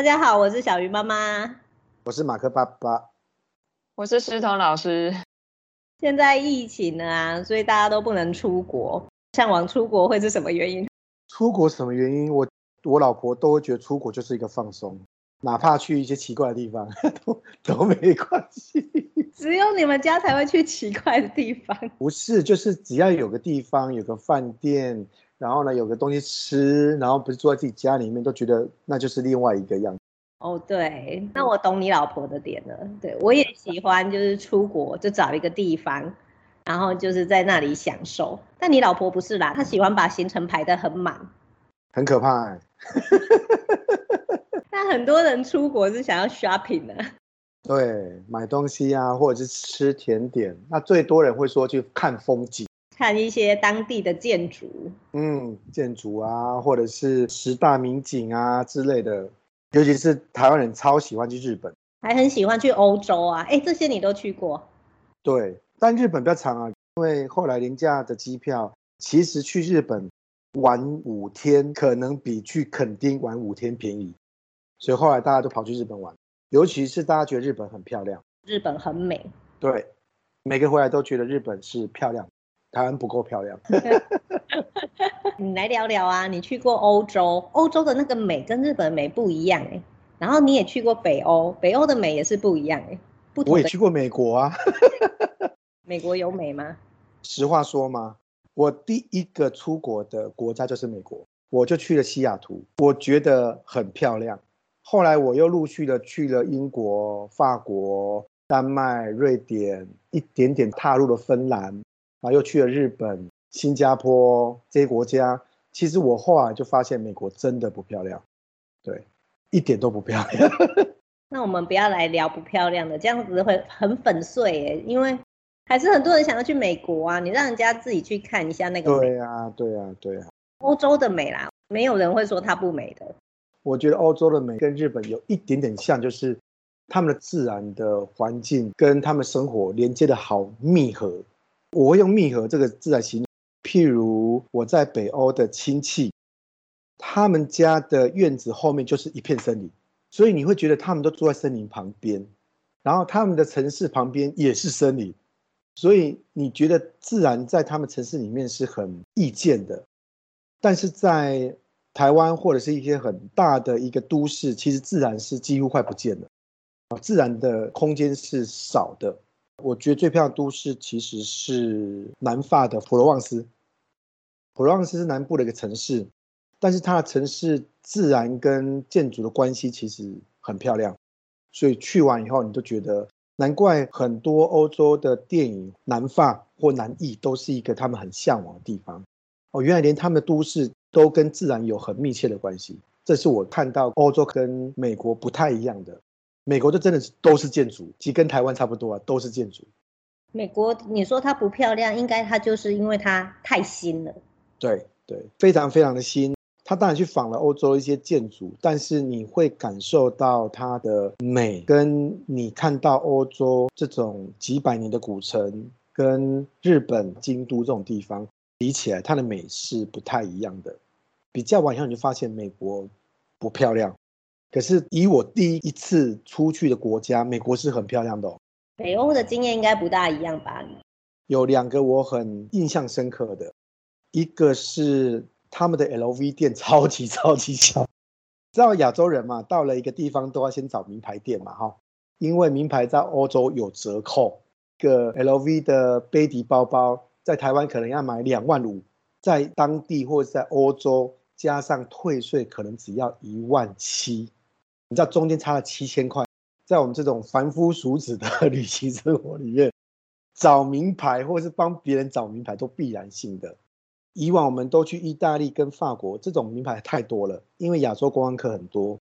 大家好，我是小鱼妈妈，我是马克爸爸，我是石彤老师。现在疫情了啊，所以大家都不能出国。向往出国会是什么原因？出国什么原因？我我老婆都会觉得出国就是一个放松，哪怕去一些奇怪的地方 都都没关系。只有你们家才会去奇怪的地方？不是，就是只要有个地方，有个饭店。然后呢，有个东西吃，然后不是坐在自己家里面，都觉得那就是另外一个样子。哦，对，那我懂你老婆的点了。对，我也喜欢，就是出国就找一个地方，然后就是在那里享受。但你老婆不是啦，她喜欢把行程排得很满，很可怕欸。但很多人出国是想要 shopping 的，对，买东西啊，或者是吃甜点。那最多人会说去看风景。看一些当地的建筑，嗯，建筑啊，或者是十大名景啊之类的，尤其是台湾人超喜欢去日本，还很喜欢去欧洲啊，哎，这些你都去过？对，但日本比较长啊，因为后来廉价的机票，其实去日本玩五天可能比去垦丁玩五天便宜，所以后来大家都跑去日本玩，尤其是大家觉得日本很漂亮，日本很美，对，每个回来都觉得日本是漂亮。台湾不够漂亮，你来聊聊啊！你去过欧洲，欧洲的那个美跟日本的美不一样哎。然后你也去过北欧，北欧的美也是不一样哎。不同。我也去过美国啊。美国有美吗？实话说嘛，我第一个出国的国家就是美国，我就去了西雅图，我觉得很漂亮。后来我又陆续的去了英国、法国、丹麦、瑞典，一点点踏入了芬兰。然后又去了日本、新加坡这些国家，其实我后来就发现美国真的不漂亮，对，一点都不漂亮。那我们不要来聊不漂亮的，这样子会很粉碎耶，因为还是很多人想要去美国啊，你让人家自己去看一下那个美。对啊，对啊，对啊。欧洲的美啦，没有人会说它不美的。我觉得欧洲的美跟日本有一点点像，就是他们的自然的环境跟他们生活连接的好密合。我会用密合这个字来形容，譬如我在北欧的亲戚，他们家的院子后面就是一片森林，所以你会觉得他们都住在森林旁边，然后他们的城市旁边也是森林，所以你觉得自然在他们城市里面是很易见的，但是在台湾或者是一些很大的一个都市，其实自然是几乎快不见了，啊自然的空间是少的。我觉得最漂亮的都市其实是南法的普罗旺斯。普罗旺斯是南部的一个城市，但是它的城市自然跟建筑的关系其实很漂亮，所以去完以后你都觉得难怪很多欧洲的电影，南法或南意都是一个他们很向往的地方。哦，原来连他们的都市都跟自然有很密切的关系，这是我看到欧洲跟美国不太一样的。美国就真的是都是建筑，其实跟台湾差不多啊，都是建筑。美国，你说它不漂亮，应该它就是因为它太新了。对对，非常非常的新。它当然去仿了欧洲一些建筑，但是你会感受到它的美，跟你看到欧洲这种几百年的古城，跟日本京都这种地方比起来，它的美是不太一样的。比较完以后，你就发现美国不漂亮。可是以我第一次出去的国家，美国是很漂亮的哦。北欧的经验应该不大一样吧？有两个我很印象深刻的，一个是他们的 LV 店超级超级小。知道亚洲人嘛，到了一个地方都要先找名牌店嘛，哈，因为名牌在欧洲有折扣。一个 LV 的背底包包在台湾可能要买两万五，在当地或者在欧洲加上退税，可能只要一万七。你知道中间差了七千块，在我们这种凡夫俗子的 旅行生活里面，找名牌或者是帮别人找名牌都必然性的。以往我们都去意大利跟法国，这种名牌太多了，因为亚洲观光客很多。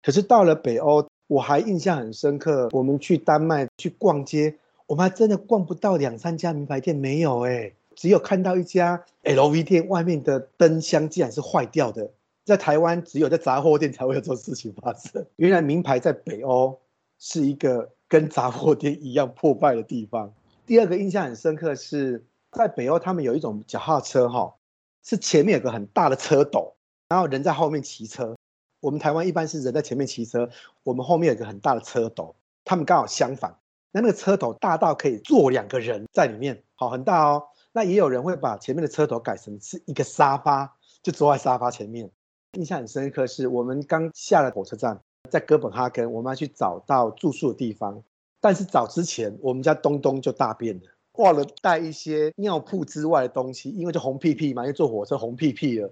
可是到了北欧，我还印象很深刻，我们去丹麦去逛街，我们还真的逛不到两三家名牌店，没有哎，只有看到一家 LV 店外面的灯箱竟然是坏掉的。在台湾，只有在杂货店才会有这种事情发生。原来名牌在北欧是一个跟杂货店一样破败的地方。第二个印象很深刻是在北欧，他们有一种脚踏车，哈，是前面有个很大的车斗，然后人在后面骑车，我们台湾一般是人在前面骑车，我们后面有个很大的车斗，他们刚好相反。那那个车斗大到可以坐两个人在里面，好，很大哦。那也有人会把前面的车头改成是一个沙发，就坐在沙发前面。印象很深刻是，我们刚下了火车站，在哥本哈根，我们要去找到住宿的地方。但是找之前，我们家东东就大便了，忘了带一些尿布之外的东西，因为就红屁屁嘛，因为坐火车红屁屁了。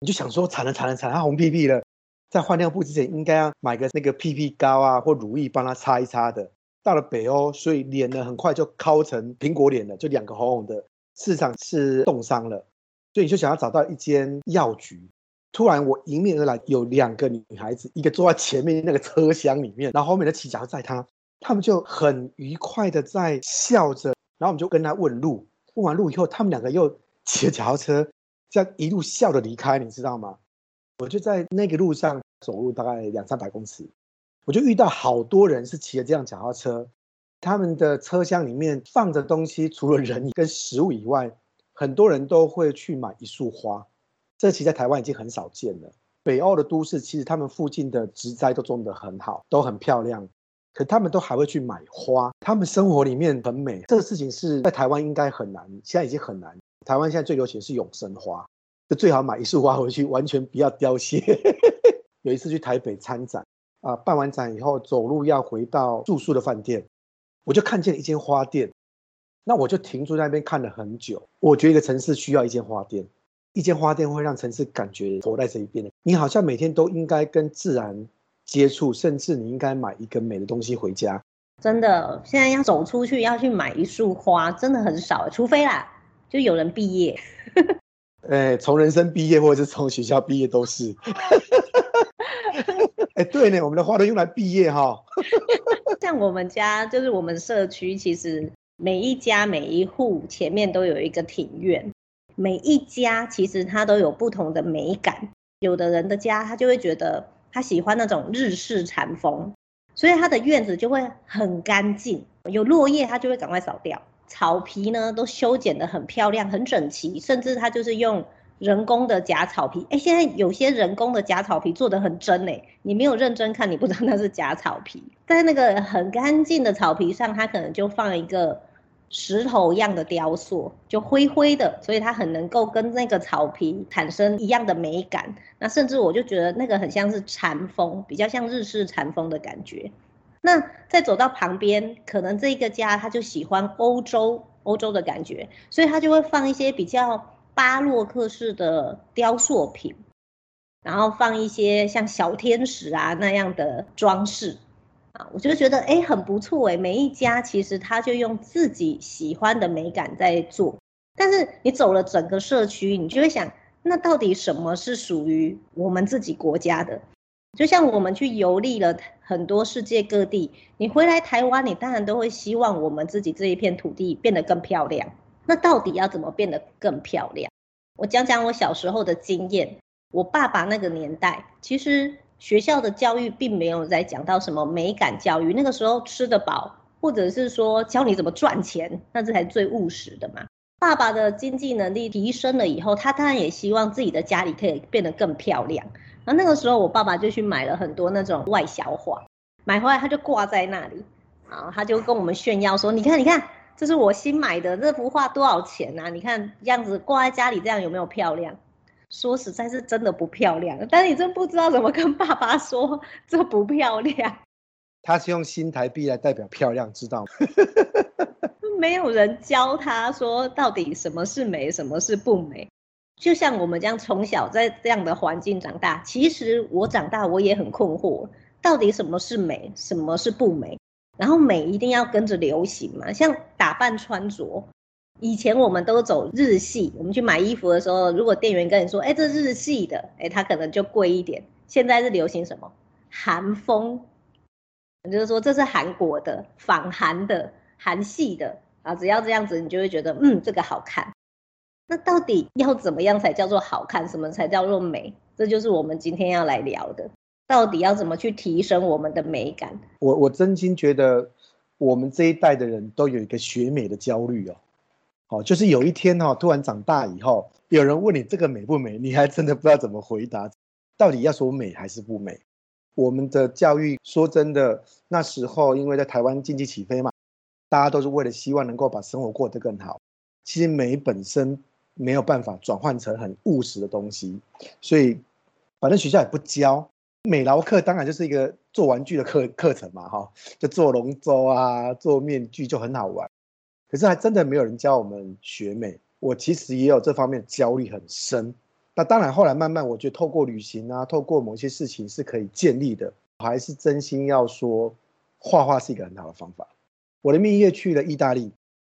你就想说惨了惨了惨了，他红屁屁了，在换尿布之前应该要买个那个屁屁膏啊或乳液帮他擦一擦的。到了北欧，所以脸呢很快就烤成苹果脸了，就两个红红的，事实上是冻伤了。所以你就想要找到一间药局，突然我迎面而来有两个女孩子，一个坐在前面那个车厢里面，然后后面的骑脚载她，他们就很愉快的在笑着，然后我们就跟他问路，问完路以后，他们两个又骑着脚踏车，这样一路笑着离开，你知道吗？我就在那个路上走路大概两三百公尺。我就遇到好多人是骑着这样脚踏车，他们的车厢里面放着东西，除了人跟食物以外，很多人都会去买一束花。这其实在台湾已经很少见了。北欧的都市其实他们附近的植栽都种得很好，都很漂亮，可他们都还会去买花。他们生活里面很美，这个事情是在台湾应该很难，现在已经很难。台湾现在最流行的是永生花，就最好买一束花回去，完全不要凋谢。有一次去台北参展。啊！办完展以后，走路要回到住宿的饭店，我就看见一间花店，那我就停住在那边看了很久。我觉得一个城市需要一间花店，一间花店会让城市感觉活在这一边的。你好像每天都应该跟自然接触，甚至你应该买一个美的东西回家。真的，现在要走出去要去买一束花，真的很少，除非啦，就有人毕业。哎，从人生毕业或者是从学校毕业都是。哎，对呢，我们的花都用来毕业哈。像我们家，就是我们社区，其实每一家每一户前面都有一个庭院，每一家其实它都有不同的美感。有的人的家，他就会觉得他喜欢那种日式禅风，所以他的院子就会很干净，有落叶他就会赶快扫掉，草皮呢都修剪得很漂亮、很整齐，甚至他就是用。人工的假草皮，哎，现在有些人工的假草皮做得很真哎，你没有认真看，你不知道那是假草皮。在那个很干净的草皮上，它可能就放一个石头一样的雕塑，就灰灰的，所以它很能够跟那个草皮产生一样的美感。那甚至我就觉得那个很像是禅风，比较像日式禅风的感觉。那再走到旁边，可能这个家他就喜欢欧洲欧洲的感觉，所以他就会放一些比较。巴洛克式的雕塑品，然后放一些像小天使啊那样的装饰，我就觉得哎很不错哎，每一家其实他就用自己喜欢的美感在做，但是你走了整个社区，你就会想，那到底什么是属于我们自己国家的？就像我们去游历了很多世界各地，你回来台湾，你当然都会希望我们自己这一片土地变得更漂亮。那到底要怎么变得更漂亮？我讲讲我小时候的经验。我爸爸那个年代，其实学校的教育并没有在讲到什么美感教育。那个时候吃得饱，或者是说教你怎么赚钱，那这才最务实的嘛。爸爸的经济能力提升了以后，他当然也希望自己的家里可以变得更漂亮。然后那个时候，我爸爸就去买了很多那种外销画，买回来他就挂在那里，啊，他就跟我们炫耀说：“你看，你看。”这是我新买的这幅画多少钱啊？你看这样子挂在家里，这样有没有漂亮？说实在，是真的不漂亮。但是你真不知道怎么跟爸爸说这不漂亮。他是用新台币来代表漂亮，知道吗？没有人教他说到底什么是美，什么是不美。就像我们这样从小在这样的环境长大，其实我长大我也很困惑，到底什么是美，什么是不美？然后美一定要跟着流行嘛，像打扮穿着，以前我们都走日系，我们去买衣服的时候，如果店员跟你说，哎，这日系的，哎，它可能就贵一点。现在是流行什么？韩风，就是说这是韩国的，仿韩的，韩系的啊，只要这样子，你就会觉得，嗯，这个好看。那到底要怎么样才叫做好看？什么才叫做美？这就是我们今天要来聊的。到底要怎么去提升我们的美感？我我真心觉得，我们这一代的人都有一个学美的焦虑哦。哦，就是有一天哈，突然长大以后，有人问你这个美不美，你还真的不知道怎么回答。到底要说美还是不美？我们的教育说真的，那时候因为在台湾经济起飞嘛，大家都是为了希望能够把生活过得更好。其实美本身没有办法转换成很务实的东西，所以反正学校也不教。美劳课当然就是一个做玩具的课课程嘛，哈，就做龙舟啊，做面具就很好玩。可是还真的没有人教我们学美。我其实也有这方面焦虑很深。那当然后来慢慢，我觉得透过旅行啊，透过某些事情是可以建立的。我还是真心要说，画画是一个很好的方法。我的蜜月去了意大利，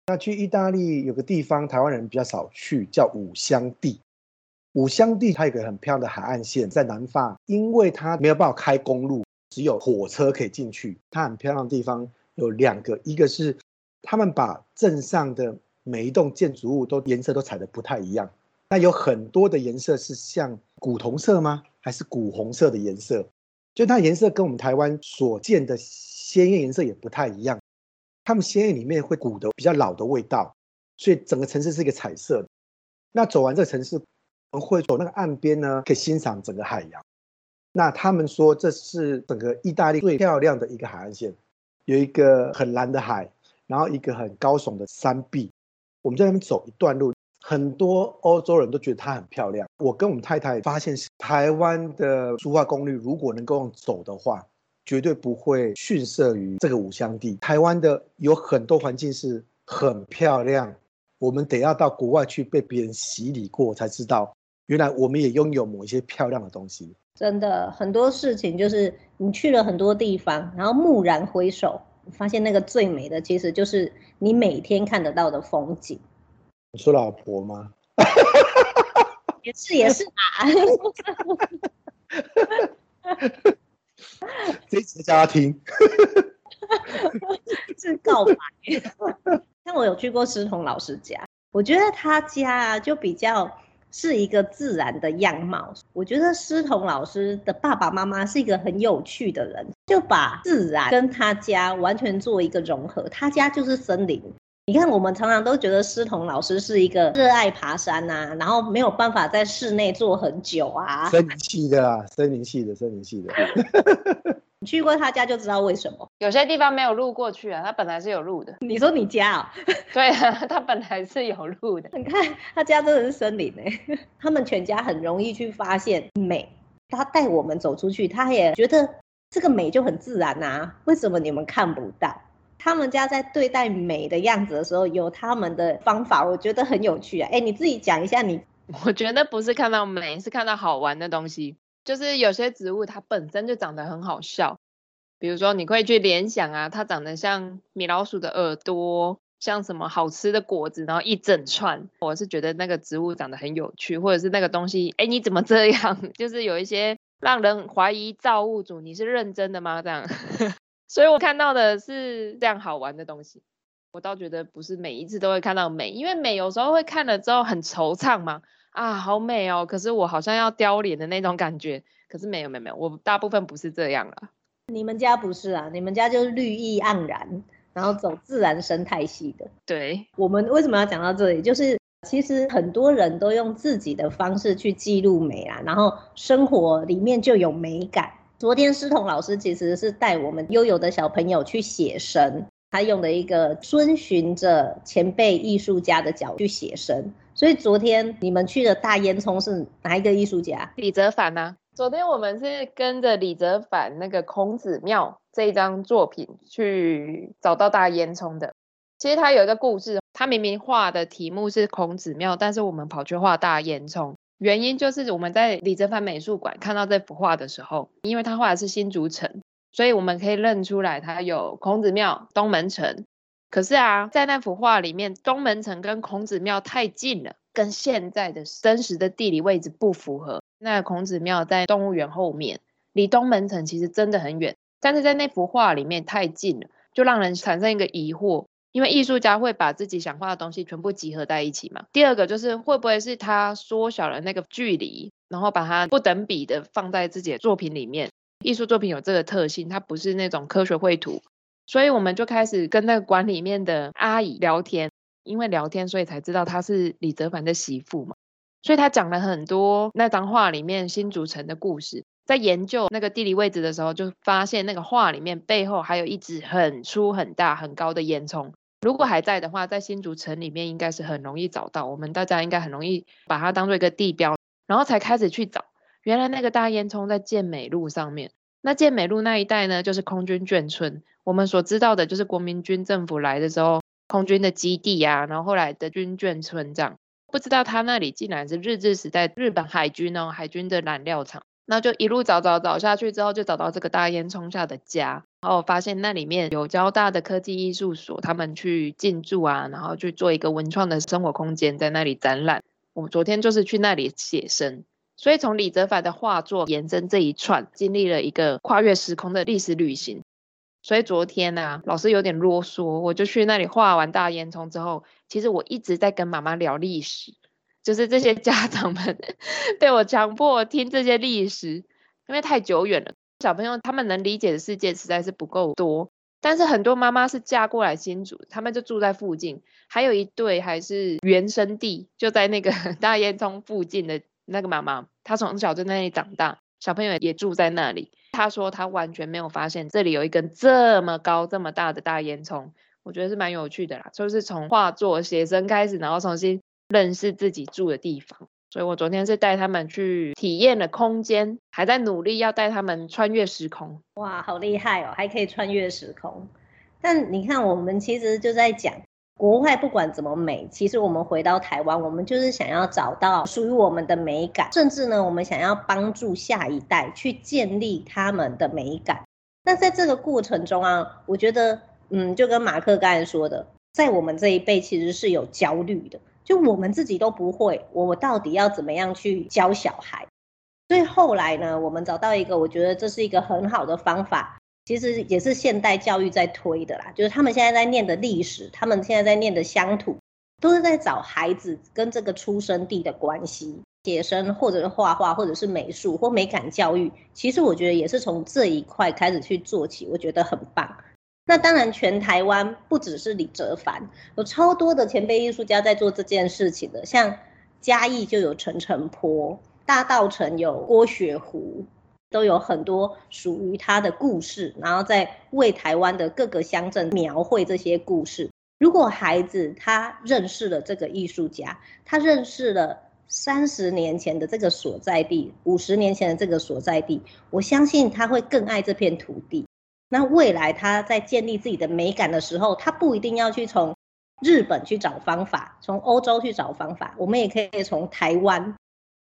那去意大利有个地方台湾人比较少去，叫五香地。五香地它有个很漂亮的海岸线，在南法，因为它没有办法开公路，只有火车可以进去。它很漂亮的地方有两个，一个是他们把镇上的每一栋建筑物都颜色都彩得不太一样，那有很多的颜色是像古铜色吗？还是古红色的颜色？就它颜色跟我们台湾所见的鲜艳颜色也不太一样。他们鲜艳里面会古的比较老的味道，所以整个城市是一个彩色。那走完这个城市。我们会走那个岸边呢，可以欣赏整个海洋。那他们说这是整个意大利最漂亮的一个海岸线，有一个很蓝的海，然后一个很高耸的山壁。我们在那边走一段路，很多欧洲人都觉得它很漂亮。我跟我们太太发现，台湾的苏花公路如果能够用走的话，绝对不会逊色于这个五香地。台湾的有很多环境是很漂亮，我们得要到国外去被别人洗礼过才知道。原来我们也拥有某一些漂亮的东西，真的很多事情就是你去了很多地方，然后蓦然回首，发现那个最美的其实就是你每天看得到的风景。你说老婆吗？也是也是啊。这一次叫他听，是告白。像我有去过师彤老师家，我觉得他家啊就比较。是一个自然的样貌。我觉得师彤老师的爸爸妈妈是一个很有趣的人，就把自然跟他家完全做一个融合。他家就是森林。你看，我们常常都觉得师彤老师是一个热爱爬山啊，然后没有办法在室内坐很久啊。森林系的啦，森林系的，森林系的。你去过他家就知道为什么。有些地方没有路过去啊，他本来是有路的。你说你家啊？对啊，他本来是有路的。你看他家真的是森林哎，他们全家很容易去发现美。他带我们走出去，他也觉得这个美就很自然啊。为什么你们看不到？他们家在对待美的样子的时候，有他们的方法，我觉得很有趣啊。哎，你自己讲一下你。我觉得不是看到美，是看到好玩的东西。就是有些植物它本身就长得很好笑，比如说你可以去联想啊，它长得像米老鼠的耳朵，像什么好吃的果子，然后一整串。我是觉得那个植物长得很有趣，或者是那个东西，哎，你怎么这样？就是有一些让人怀疑造物主，你是认真的吗？这样，所以我看到的是这样好玩的东西。我倒觉得不是每一次都会看到美，因为美有时候会看了之后很惆怅嘛。啊，好美哦！可是我好像要凋零的那种感觉。可是没有没有没有，我大部分不是这样了。你们家不是啊？你们家就是绿意盎然，然后走自然生态系的。对，我们为什么要讲到这里？就是其实很多人都用自己的方式去记录美啊，然后生活里面就有美感。昨天师彤老师其实是带我们悠悠的小朋友去写生，他用的一个遵循着前辈艺术家的脚去写生。所以昨天你们去的大烟囱是哪一个艺术家？李泽藩呢？昨天我们是跟着李泽藩那个孔子庙这一张作品去找到大烟囱的。其实他有一个故事，他明明画的题目是孔子庙，但是我们跑去画大烟囱，原因就是我们在李泽藩美术馆看到这幅画的时候，因为他画的是新竹城，所以我们可以认出来他有孔子庙、东门城。可是啊，在那幅画里面，东门城跟孔子庙太近了，跟现在的真实的地理位置不符合。那孔子庙在动物园后面，离东门城其实真的很远，但是在那幅画里面太近了，就让人产生一个疑惑，因为艺术家会把自己想画的东西全部集合在一起嘛。第二个就是会不会是他缩小了那个距离，然后把它不等比的放在自己的作品里面？艺术作品有这个特性，它不是那种科学绘图。所以我们就开始跟那个馆里面的阿姨聊天，因为聊天，所以才知道她是李泽凡的媳妇嘛。所以他讲了很多那张画里面新竹城的故事。在研究那个地理位置的时候，就发现那个画里面背后还有一支很粗、很大、很高的烟囱。如果还在的话，在新竹城里面应该是很容易找到。我们大家应该很容易把它当做一个地标，然后才开始去找。原来那个大烟囱在健美路上面。那健美路那一带呢，就是空军眷村。我们所知道的就是国民军政府来的时候，空军的基地啊，然后后来的军眷村这样。不知道他那里竟然是日治时代日本海军哦，海军的染料厂。那就一路找找找下去之后，就找到这个大烟囱下的家，然后发现那里面有交大的科技艺术所，他们去进驻啊，然后去做一个文创的生活空间，在那里展览。我昨天就是去那里写生，所以从李泽藩的画作延伸这一串，经历了一个跨越时空的历史旅行。所以昨天呢、啊，老师有点啰嗦，我就去那里画完大烟囱之后，其实我一直在跟妈妈聊历史。就是这些家长们 被我强迫听这些历史，因为太久远了，小朋友他们能理解的世界实在是不够多。但是很多妈妈是嫁过来新竹，他们就住在附近，还有一对还是原生地就在那个 大烟囱附近的那个妈妈，她从小就在那里长大，小朋友也住在那里。她说她完全没有发现这里有一根这么高这么大的大烟囱，我觉得是蛮有趣的啦。就是从画作写生开始，然后重新。认识自己住的地方，所以我昨天是带他们去体验了空间，还在努力要带他们穿越时空。哇，好厉害哦，还可以穿越时空。但你看，我们其实就在讲国外不管怎么美，其实我们回到台湾，我们就是想要找到属于我们的美感，甚至呢，我们想要帮助下一代去建立他们的美感。那在这个过程中啊，我觉得，嗯，就跟马克刚才说的，在我们这一辈其实是有焦虑的。就我们自己都不会，我到底要怎么样去教小孩？所以后来呢，我们找到一个，我觉得这是一个很好的方法，其实也是现代教育在推的啦。就是他们现在在念的历史，他们现在在念的乡土，都是在找孩子跟这个出生地的关系，写生或者是画画，或者是美术或美感教育。其实我觉得也是从这一块开始去做起，我觉得很棒。那当然，全台湾不只是李泽凡，有超多的前辈艺术家在做这件事情的。像嘉义就有陈澄波，大稻埕有郭雪湖，都有很多属于他的故事，然后在为台湾的各个乡镇描绘这些故事。如果孩子他认识了这个艺术家，他认识了三十年前的这个所在地，五十年前的这个所在地，我相信他会更爱这片土地。那未来他在建立自己的美感的时候，他不一定要去从日本去找方法，从欧洲去找方法，我们也可以从台湾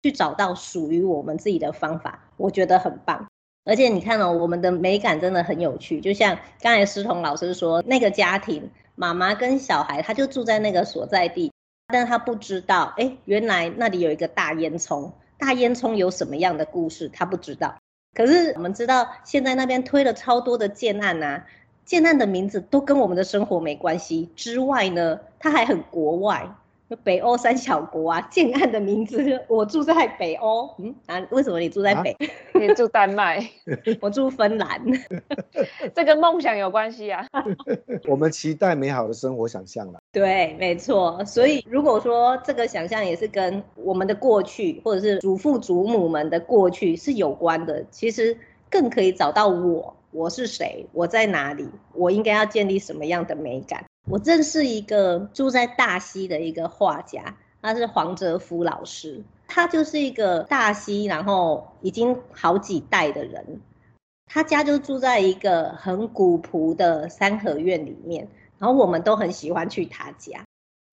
去找到属于我们自己的方法，我觉得很棒。而且你看哦，我们的美感真的很有趣，就像刚才思彤老师说，那个家庭妈妈跟小孩，他就住在那个所在地，但他不知道，哎，原来那里有一个大烟囱，大烟囱有什么样的故事，他不知道。可是我们知道，现在那边推了超多的建案呐、啊，建案的名字都跟我们的生活没关系。之外呢，它还很国外，北欧三小国啊。建案的名字，我住在北欧，嗯啊，为什么你住在北？啊、你住丹麦，我住芬兰，这跟梦想有关系啊。我们期待美好的生活想象了。对，没错。所以如果说这个想象也是跟我们的过去，或者是祖父祖母们的过去是有关的，其实更可以找到我，我是谁，我在哪里，我应该要建立什么样的美感。我认识一个住在大溪的一个画家，他是黄哲夫老师，他就是一个大溪，然后已经好几代的人，他家就住在一个很古朴的三合院里面。然后我们都很喜欢去他家，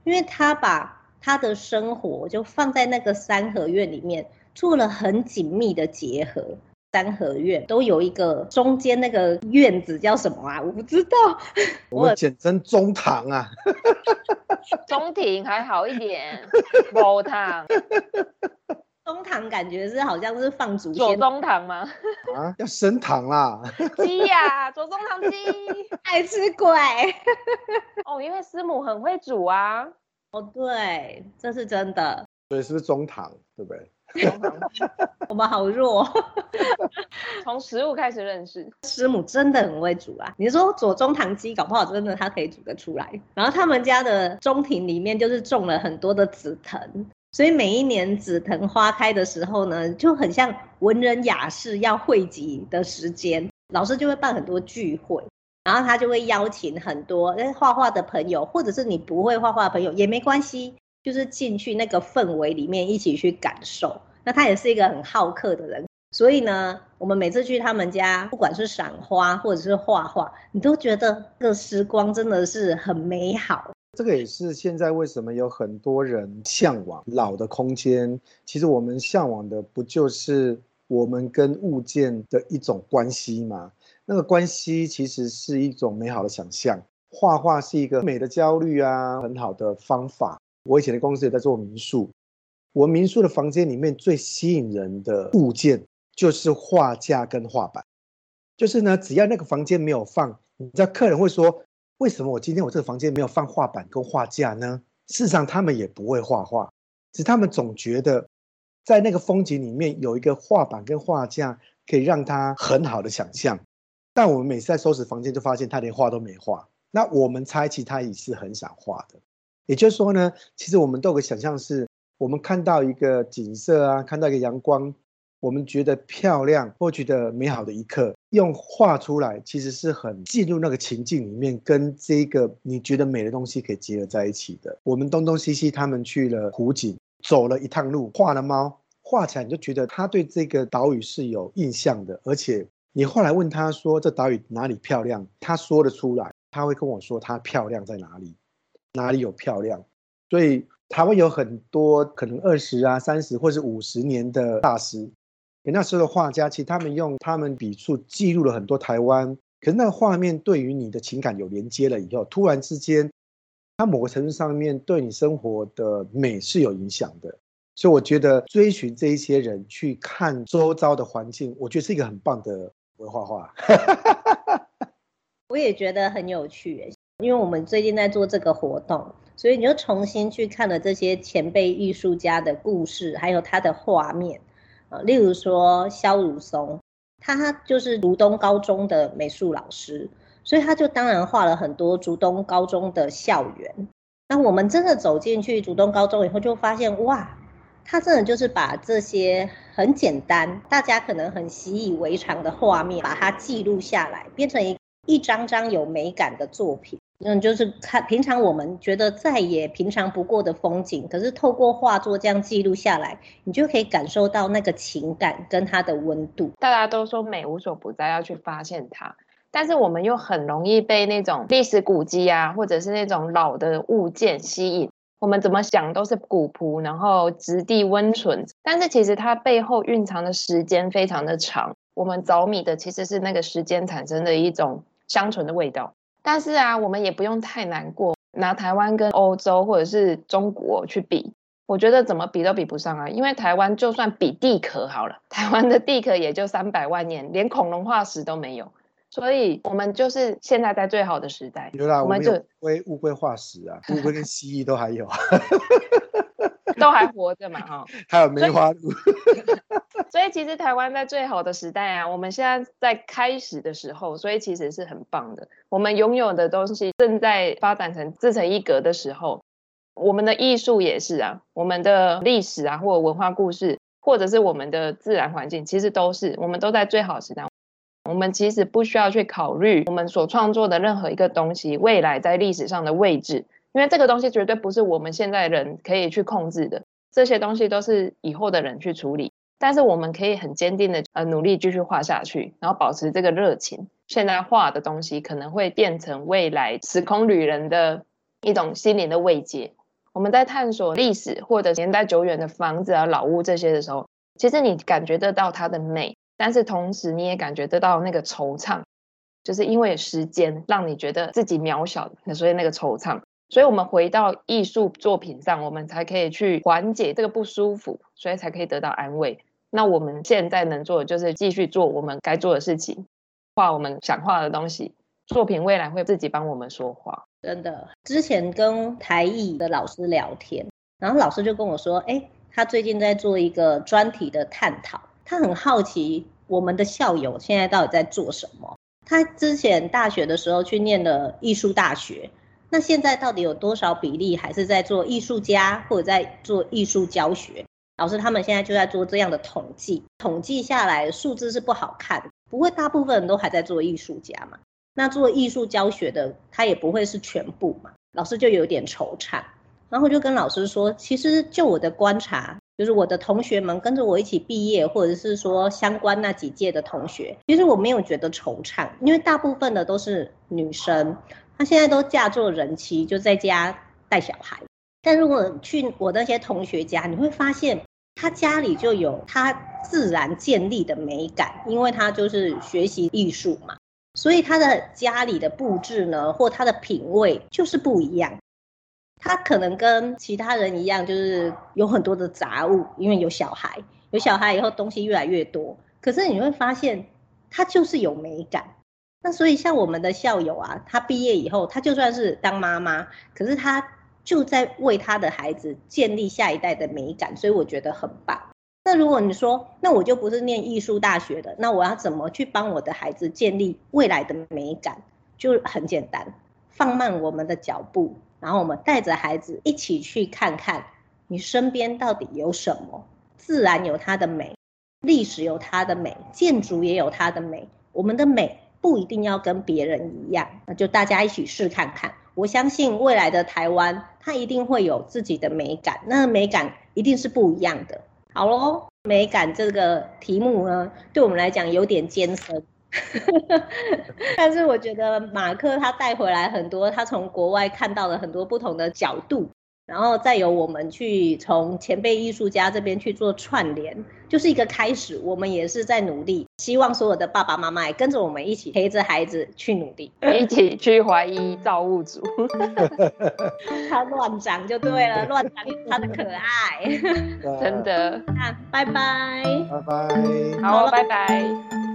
因为他把他的生活就放在那个三合院里面，做了很紧密的结合。三合院都有一个中间那个院子叫什么啊？我不知道，我们简称中堂啊。中庭还好一点，某堂。中堂感觉是好像是放祖先左中堂吗？啊，要升堂啦！鸡呀、啊，左中堂鸡 爱吃鬼。哦，因为师母很会煮啊。哦，对，这是真的。对，是不是中堂？对不对？我们好弱。从食物开始认识，师母真的很会煮啊。你说左宗棠鸡，搞不好真的他可以煮得出来。然后他们家的中庭里面就是种了很多的紫藤。所以每一年紫藤花开的时候呢，就很像文人雅士要汇集的时间，老师就会办很多聚会，然后他就会邀请很多诶画画的朋友，或者是你不会画画的朋友也没关系，就是进去那个氛围里面一起去感受。那他也是一个很好客的人。所以呢，我们每次去他们家，不管是赏花或者是画画，你都觉得这个时光真的是很美好。这个也是现在为什么有很多人向往老的空间。其实我们向往的不就是我们跟物件的一种关系吗？那个关系其实是一种美好的想象。画画是一个美的焦虑啊，很好的方法。我以前的公司也在做民宿，我民宿的房间里面最吸引人的物件。就是画架跟画板，就是呢，只要那个房间没有放，你知道客人会说，为什么我今天我这个房间没有放画板跟画架呢？事实上他们也不会画画，只他们总觉得在那个风景里面有一个画板跟画架可以让他很好的想象。但我们每次在收拾房间，就发现他连画都没画。那我们猜其他也是很想画的，也就是说呢，其实我们都有个想象是，我们看到一个景色啊，看到一个阳光。我们觉得漂亮或觉得美好的一刻，用画出来，其实是很进入那个情境里面，跟这个你觉得美的东西可以结合在一起的。我们东东西西他们去了湖景，走了一趟路，画了猫，画起来你就觉得他对这个岛屿是有印象的，而且你后来问他说这岛屿哪里漂亮，他说得出来，他会跟我说他漂亮在哪里，哪里有漂亮，所以台湾有很多可能二十啊、三十或是五十年的大师。那时候的画家，其实他们用他们笔触记录了很多台湾，可是那个画面对于你的情感有连接了以后，突然之间，它某个程度上面对你生活的美是有影响的。所以我觉得追寻这一些人去看周遭的环境，我觉得是一个很棒的文化画。我也觉得很有趣，因为我们最近在做这个活动，所以你就重新去看了这些前辈艺术家的故事，还有他的画面啊。例如说萧如松，他就是竹东高中的美术老师，所以他就当然画了很多竹东高中的校园。那我们真的走进去竹东高中以后，就发现哇，他真的就是把这些很简单、大家可能很习以为常的画面，把它记录下来，变成一一张张有美感的作品。嗯，就是看平常我们觉得再也平常不过的风景，可是透过画作这样记录下来，你就可以感受到那个情感跟它的温度。大家都说美无所不在，要去发现它，但是我们又很容易被那种历史古迹啊，或者是那种老的物件吸引。我们怎么想都是古朴，然后质地温存，但是其实它背后蕴藏的时间非常的长。我们着迷的其实是那个时间产生的一种香醇的味道。但是啊，我们也不用太难过。拿台湾跟欧洲或者是中国去比，我觉得怎么比都比不上啊。因为台湾就算比地壳好了，台湾的地壳也就三百万年，连恐龙化石都没有。所以，我们就是现在在最好的时代。有啦，我们就乌龟乌龟化石啊，乌龟跟蜥蜴都还有，都还活着嘛，哈。还有梅花鹿。所以其实台湾在最好的时代啊，我们现在在开始的时候，所以其实是很棒的。我们拥有的东西正在发展成自成一格的时候，我们的艺术也是啊，我们的历史啊，或者文化故事，或者是我们的自然环境，其实都是我们都在最好的时代。我们其实不需要去考虑我们所创作的任何一个东西未来在历史上的位置，因为这个东西绝对不是我们现在人可以去控制的，这些东西都是以后的人去处理。但是我们可以很坚定的呃努力继续画下去，然后保持这个热情。现在画的东西可能会变成未来时空旅人的一种心灵的慰藉。我们在探索历史或者年代久远的房子啊、老屋这些的时候，其实你感觉得到它的美，但是同时你也感觉得到那个惆怅，就是因为时间让你觉得自己渺小，所以那个惆怅。所以我们回到艺术作品上，我们才可以去缓解这个不舒服，所以才可以得到安慰。那我们现在能做的就是继续做我们该做的事情，画我们想画的东西，作品未来会自己帮我们说话。真的，之前跟台艺的老师聊天，然后老师就跟我说，哎，他最近在做一个专题的探讨，他很好奇我们的校友现在到底在做什么。他之前大学的时候去念了艺术大学，那现在到底有多少比例还是在做艺术家或者在做艺术教学？老师他们现在就在做这样的统计，统计下来数字是不好看，不会大部分人都还在做艺术家嘛？那做艺术教学的他也不会是全部嘛？老师就有点惆怅，然后就跟老师说，其实就我的观察，就是我的同学们跟着我一起毕业，或者是说相关那几届的同学，其实我没有觉得惆怅，因为大部分的都是女生。她现在都嫁做人妻，就在家带小孩。但如果去我那些同学家，你会发现他家里就有他自然建立的美感，因为他就是学习艺术嘛，所以他的家里的布置呢，或他的品味就是不一样。他可能跟其他人一样，就是有很多的杂物，因为有小孩，有小孩以后东西越来越多。可是你会发现，他就是有美感。那所以像我们的校友啊，他毕业以后，他就算是当妈妈，可是他就在为他的孩子建立下一代的美感，所以我觉得很棒。那如果你说，那我就不是念艺术大学的，那我要怎么去帮我的孩子建立未来的美感？就很简单，放慢我们的脚步，然后我们带着孩子一起去看看你身边到底有什么。自然有它的美，历史有它的美，建筑也有它的美，我们的美。不一定要跟别人一样，那就大家一起试看看。我相信未来的台湾，它一定会有自己的美感，那美感一定是不一样的。好喽，美感这个题目呢，对我们来讲有点艰深，但是我觉得马克他带回来很多，他从国外看到了很多不同的角度。然后再由我们去从前辈艺术家这边去做串联，就是一个开始。我们也是在努力，希望所有的爸爸妈妈也跟着我们一起陪着孩子去努力，一起去怀疑造物主。他乱长就对了，乱长他的可爱，真的。那拜拜，拜拜，好，拜拜。